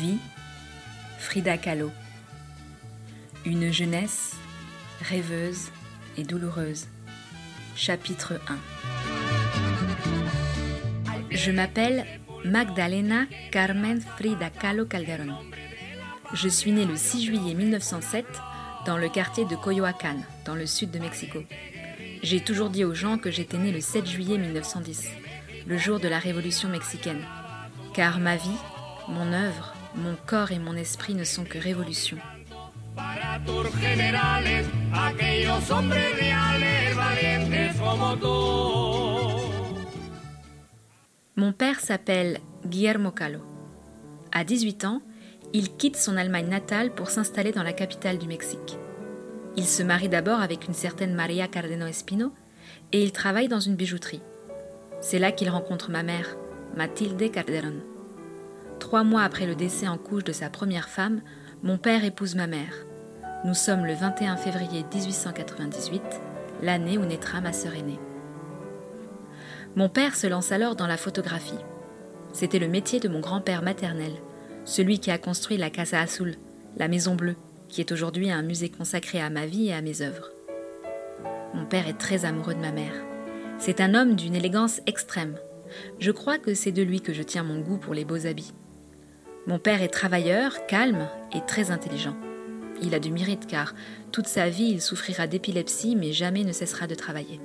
Vie, Frida Kahlo. Une jeunesse rêveuse et douloureuse. Chapitre 1 Je m'appelle Magdalena Carmen Frida Kahlo Calderón. Je suis née le 6 juillet 1907 dans le quartier de Coyoacán, dans le sud de Mexico. J'ai toujours dit aux gens que j'étais née le 7 juillet 1910, le jour de la révolution mexicaine, car ma vie, mon œuvre, mon corps et mon esprit ne sont que révolution. Mon père s'appelle Guillermo Calo. À 18 ans, il quitte son Allemagne natale pour s'installer dans la capitale du Mexique. Il se marie d'abord avec une certaine Maria Cardeno Espino et il travaille dans une bijouterie. C'est là qu'il rencontre ma mère, Matilde Calderón. Trois mois après le décès en couche de sa première femme, mon père épouse ma mère. Nous sommes le 21 février 1898, l'année où naîtra ma sœur aînée. Mon père se lance alors dans la photographie. C'était le métier de mon grand-père maternel, celui qui a construit la Casa Azul, la Maison Bleue, qui est aujourd'hui un musée consacré à ma vie et à mes œuvres. Mon père est très amoureux de ma mère. C'est un homme d'une élégance extrême. Je crois que c'est de lui que je tiens mon goût pour les beaux habits. Mon père est travailleur, calme et très intelligent. Il a du mérite car toute sa vie il souffrira d'épilepsie mais jamais ne cessera de travailler.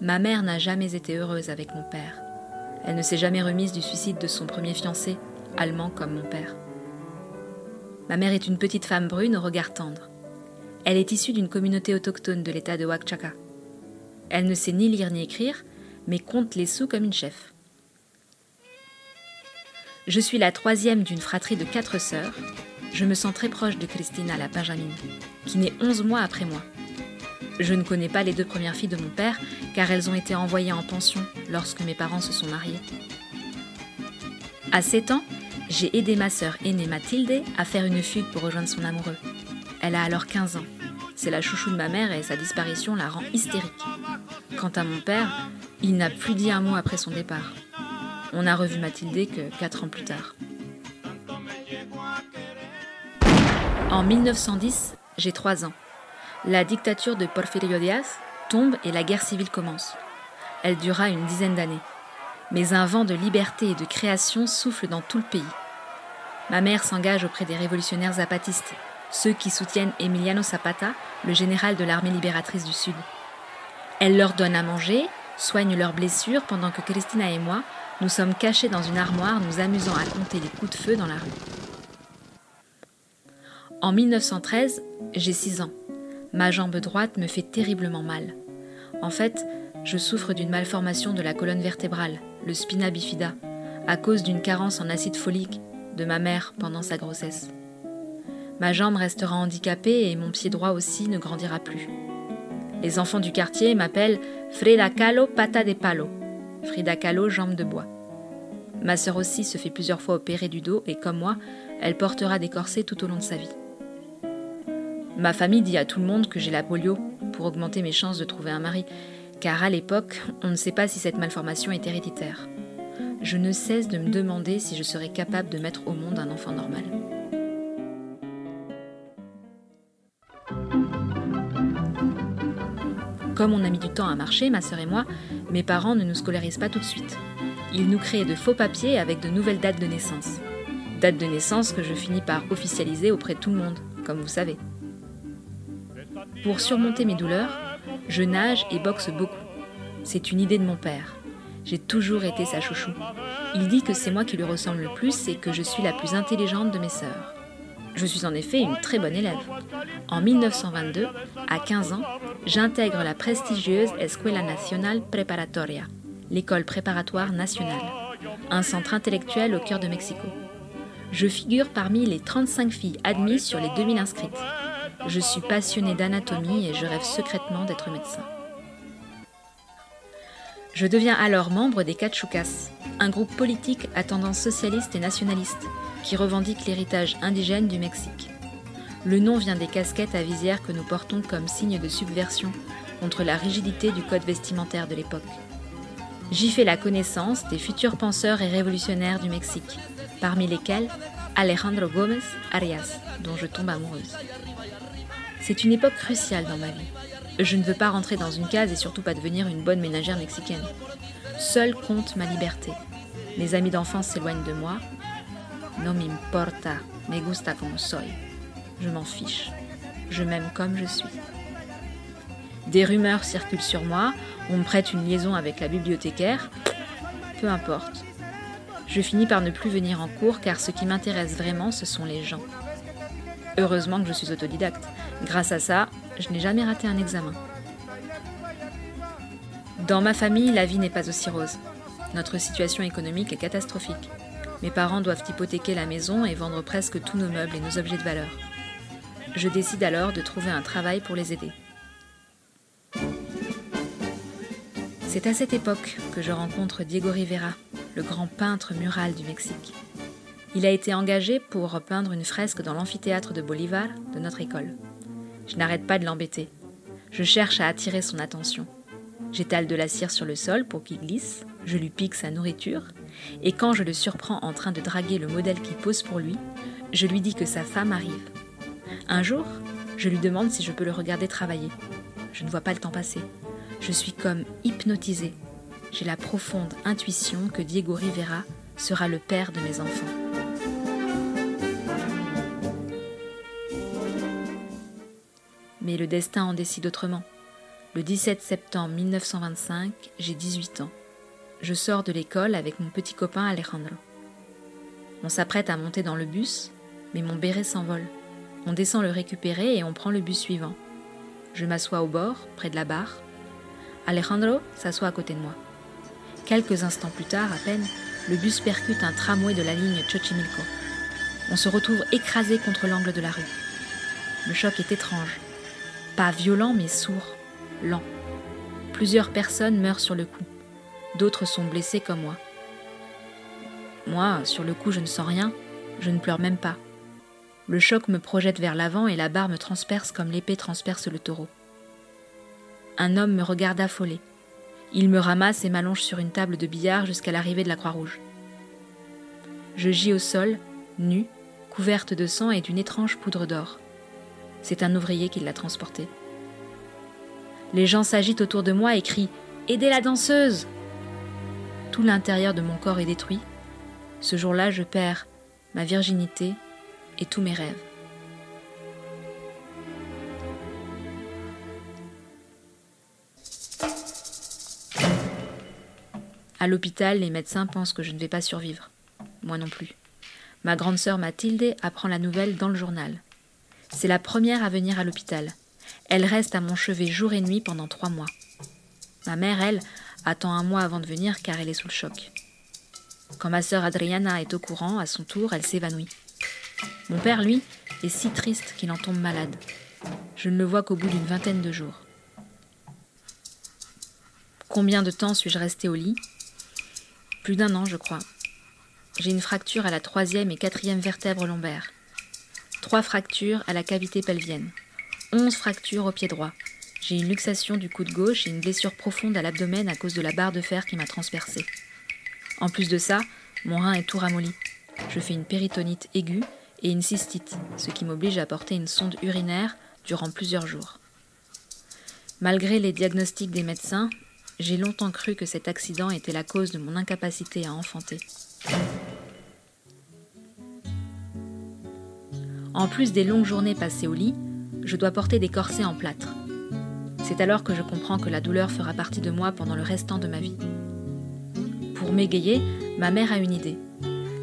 Ma mère n'a jamais été heureuse avec mon père. Elle ne s'est jamais remise du suicide de son premier fiancé, allemand comme mon père. Ma mère est une petite femme brune au regard tendre. Elle est issue d'une communauté autochtone de l'état de Oaxaca. Elle ne sait ni lire ni écrire, mais compte les sous comme une chef. Je suis la troisième d'une fratrie de quatre sœurs. Je me sens très proche de Christina, la Benjamine, qui naît onze mois après moi. Je ne connais pas les deux premières filles de mon père, car elles ont été envoyées en pension lorsque mes parents se sont mariés. À 7 ans, j'ai aidé ma sœur aînée Mathilde à faire une fugue pour rejoindre son amoureux. Elle a alors 15 ans. C'est la chouchou de ma mère et sa disparition la rend hystérique. Quant à mon père, il n'a plus dit un mot après son départ. On n'a revu Mathilde que quatre ans plus tard. En 1910, j'ai 3 ans. La dictature de Porfirio Díaz tombe et la guerre civile commence. Elle dura une dizaine d'années. Mais un vent de liberté et de création souffle dans tout le pays. Ma mère s'engage auprès des révolutionnaires zapatistes, ceux qui soutiennent Emiliano Zapata, le général de l'armée libératrice du Sud. Elle leur donne à manger, soigne leurs blessures pendant que Christina et moi nous sommes cachés dans une armoire, nous amusant à compter les coups de feu dans la rue. En 1913, j'ai 6 ans. Ma jambe droite me fait terriblement mal. En fait, je souffre d'une malformation de la colonne vertébrale, le spina bifida, à cause d'une carence en acide folique de ma mère pendant sa grossesse. Ma jambe restera handicapée et mon pied droit aussi ne grandira plus. Les enfants du quartier m'appellent Frida Kahlo pata de palo, Frida Kahlo, jambe de bois. Ma sœur aussi se fait plusieurs fois opérer du dos et comme moi, elle portera des corsets tout au long de sa vie. Ma famille dit à tout le monde que j'ai la polio pour augmenter mes chances de trouver un mari, car à l'époque, on ne sait pas si cette malformation est héréditaire. Je ne cesse de me demander si je serais capable de mettre au monde un enfant normal. Comme on a mis du temps à marcher, ma sœur et moi, mes parents ne nous scolarisent pas tout de suite. Ils nous créent de faux papiers avec de nouvelles dates de naissance. Dates de naissance que je finis par officialiser auprès de tout le monde, comme vous savez. Pour surmonter mes douleurs, je nage et boxe beaucoup. C'est une idée de mon père. J'ai toujours été sa chouchou. Il dit que c'est moi qui lui ressemble le plus et que je suis la plus intelligente de mes sœurs. Je suis en effet une très bonne élève. En 1922, à 15 ans, j'intègre la prestigieuse Escuela Nacional Preparatoria, l'école préparatoire nationale, un centre intellectuel au cœur de Mexico. Je figure parmi les 35 filles admises sur les 2000 inscrites. Je suis passionnée d'anatomie et je rêve secrètement d'être médecin. Je deviens alors membre des Cachucas, un groupe politique à tendance socialiste et nationaliste qui revendique l'héritage indigène du Mexique. Le nom vient des casquettes à visière que nous portons comme signe de subversion contre la rigidité du code vestimentaire de l'époque. J'y fais la connaissance des futurs penseurs et révolutionnaires du Mexique, parmi lesquels Alejandro Gómez Arias, dont je tombe amoureuse. C'est une époque cruciale dans ma vie. Je ne veux pas rentrer dans une case et surtout pas devenir une bonne ménagère mexicaine. Seul compte ma liberté. Mes amis d'enfance s'éloignent de moi. No me importa, me gusta como soy. Je m'en fiche. Je m'aime comme je suis. Des rumeurs circulent sur moi, on me prête une liaison avec la bibliothécaire. Peu importe. Je finis par ne plus venir en cours car ce qui m'intéresse vraiment, ce sont les gens. Heureusement que je suis autodidacte. Grâce à ça, je n'ai jamais raté un examen. Dans ma famille, la vie n'est pas aussi rose. Notre situation économique est catastrophique. Mes parents doivent hypothéquer la maison et vendre presque tous nos meubles et nos objets de valeur. Je décide alors de trouver un travail pour les aider. C'est à cette époque que je rencontre Diego Rivera, le grand peintre mural du Mexique. Il a été engagé pour peindre une fresque dans l'amphithéâtre de Bolivar de notre école. Je n'arrête pas de l'embêter. Je cherche à attirer son attention. J'étale de la cire sur le sol pour qu'il glisse, je lui pique sa nourriture, et quand je le surprends en train de draguer le modèle qui pose pour lui, je lui dis que sa femme arrive. Un jour, je lui demande si je peux le regarder travailler. Je ne vois pas le temps passer. Je suis comme hypnotisée. J'ai la profonde intuition que Diego Rivera sera le père de mes enfants. Mais le destin en décide autrement. Le 17 septembre 1925, j'ai 18 ans. Je sors de l'école avec mon petit copain Alejandro. On s'apprête à monter dans le bus, mais mon béret s'envole. On descend le récupérer et on prend le bus suivant. Je m'assois au bord, près de la barre. Alejandro s'assoit à côté de moi. Quelques instants plus tard, à peine, le bus percute un tramway de la ligne Xochimilco. On se retrouve écrasé contre l'angle de la rue. Le choc est étrange. Pas violent, mais sourd, lent. Plusieurs personnes meurent sur le coup. D'autres sont blessées comme moi. Moi, sur le coup, je ne sens rien, je ne pleure même pas. Le choc me projette vers l'avant et la barre me transperce comme l'épée transperce le taureau. Un homme me regarde affolé. Il me ramasse et m'allonge sur une table de billard jusqu'à l'arrivée de la Croix-Rouge. Je gis au sol, nue, couverte de sang et d'une étrange poudre d'or. C'est un ouvrier qui l'a transporté. Les gens s'agitent autour de moi et crient Aidez la danseuse Tout l'intérieur de mon corps est détruit. Ce jour-là, je perds ma virginité et tous mes rêves. À l'hôpital, les médecins pensent que je ne vais pas survivre. Moi non plus. Ma grande sœur Mathilde apprend la nouvelle dans le journal. C'est la première à venir à l'hôpital. Elle reste à mon chevet jour et nuit pendant trois mois. Ma mère, elle, attend un mois avant de venir car elle est sous le choc. Quand ma sœur Adriana est au courant, à son tour, elle s'évanouit. Mon père, lui, est si triste qu'il en tombe malade. Je ne le vois qu'au bout d'une vingtaine de jours. Combien de temps suis-je restée au lit? Plus d'un an, je crois. J'ai une fracture à la troisième et quatrième vertèbre lombaire. Trois fractures à la cavité pelvienne. Onze fractures au pied droit. J'ai une luxation du coude gauche et une blessure profonde à l'abdomen à cause de la barre de fer qui m'a transpercée. En plus de ça, mon rein est tout ramolli. Je fais une péritonite aiguë et une cystite, ce qui m'oblige à porter une sonde urinaire durant plusieurs jours. Malgré les diagnostics des médecins, j'ai longtemps cru que cet accident était la cause de mon incapacité à enfanter. En plus des longues journées passées au lit, je dois porter des corsets en plâtre. C'est alors que je comprends que la douleur fera partie de moi pendant le restant de ma vie. Pour m'égayer, ma mère a une idée.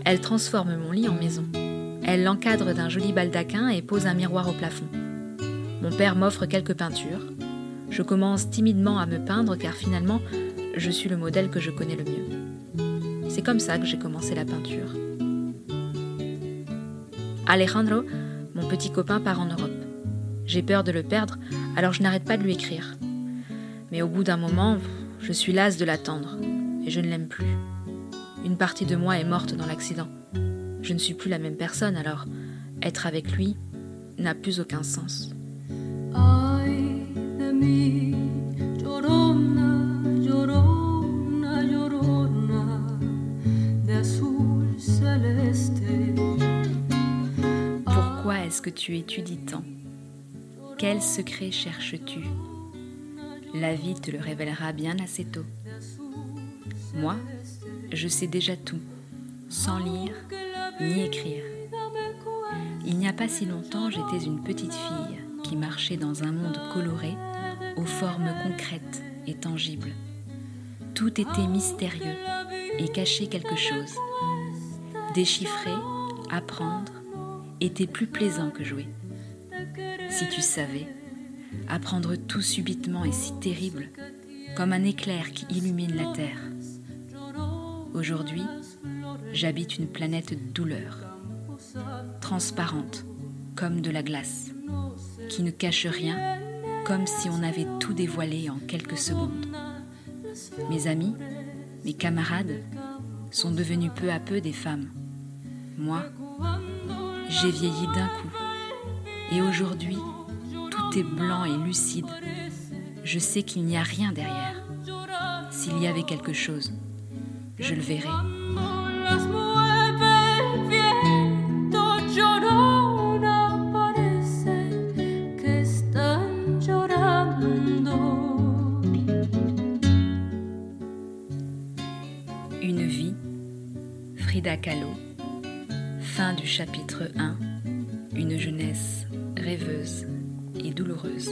Elle transforme mon lit en maison. Elle l'encadre d'un joli baldaquin et pose un miroir au plafond. Mon père m'offre quelques peintures. Je commence timidement à me peindre car finalement, je suis le modèle que je connais le mieux. C'est comme ça que j'ai commencé la peinture. Alejandro, mon petit copain, part en Europe. J'ai peur de le perdre, alors je n'arrête pas de lui écrire. Mais au bout d'un moment, je suis lasse de l'attendre, et je ne l'aime plus. Une partie de moi est morte dans l'accident. Je ne suis plus la même personne, alors être avec lui n'a plus aucun sens. Pourquoi est-ce que tu étudies tant? Quel secret cherches-tu? La vie te le révélera bien assez tôt. Moi, je sais déjà tout, sans lire, ni écrire. Il n'y a pas si longtemps, j'étais une petite fille qui marchait dans un monde coloré, aux formes concrètes et tangibles. Tout était mystérieux et cachait quelque chose. Déchiffrer, apprendre, était plus plaisant que jouer. Si tu savais, apprendre tout subitement est si terrible, comme un éclair qui illumine la terre. Aujourd'hui, j'habite une planète douleur, transparente comme de la glace, qui ne cache rien comme si on avait tout dévoilé en quelques secondes. Mes amis, mes camarades sont devenus peu à peu des femmes. Moi, j'ai vieilli d'un coup. Et aujourd'hui, tout est blanc et lucide. Je sais qu'il n'y a rien derrière. S'il y avait quelque chose, je le verrai. Fin du chapitre 1. Une jeunesse rêveuse et douloureuse.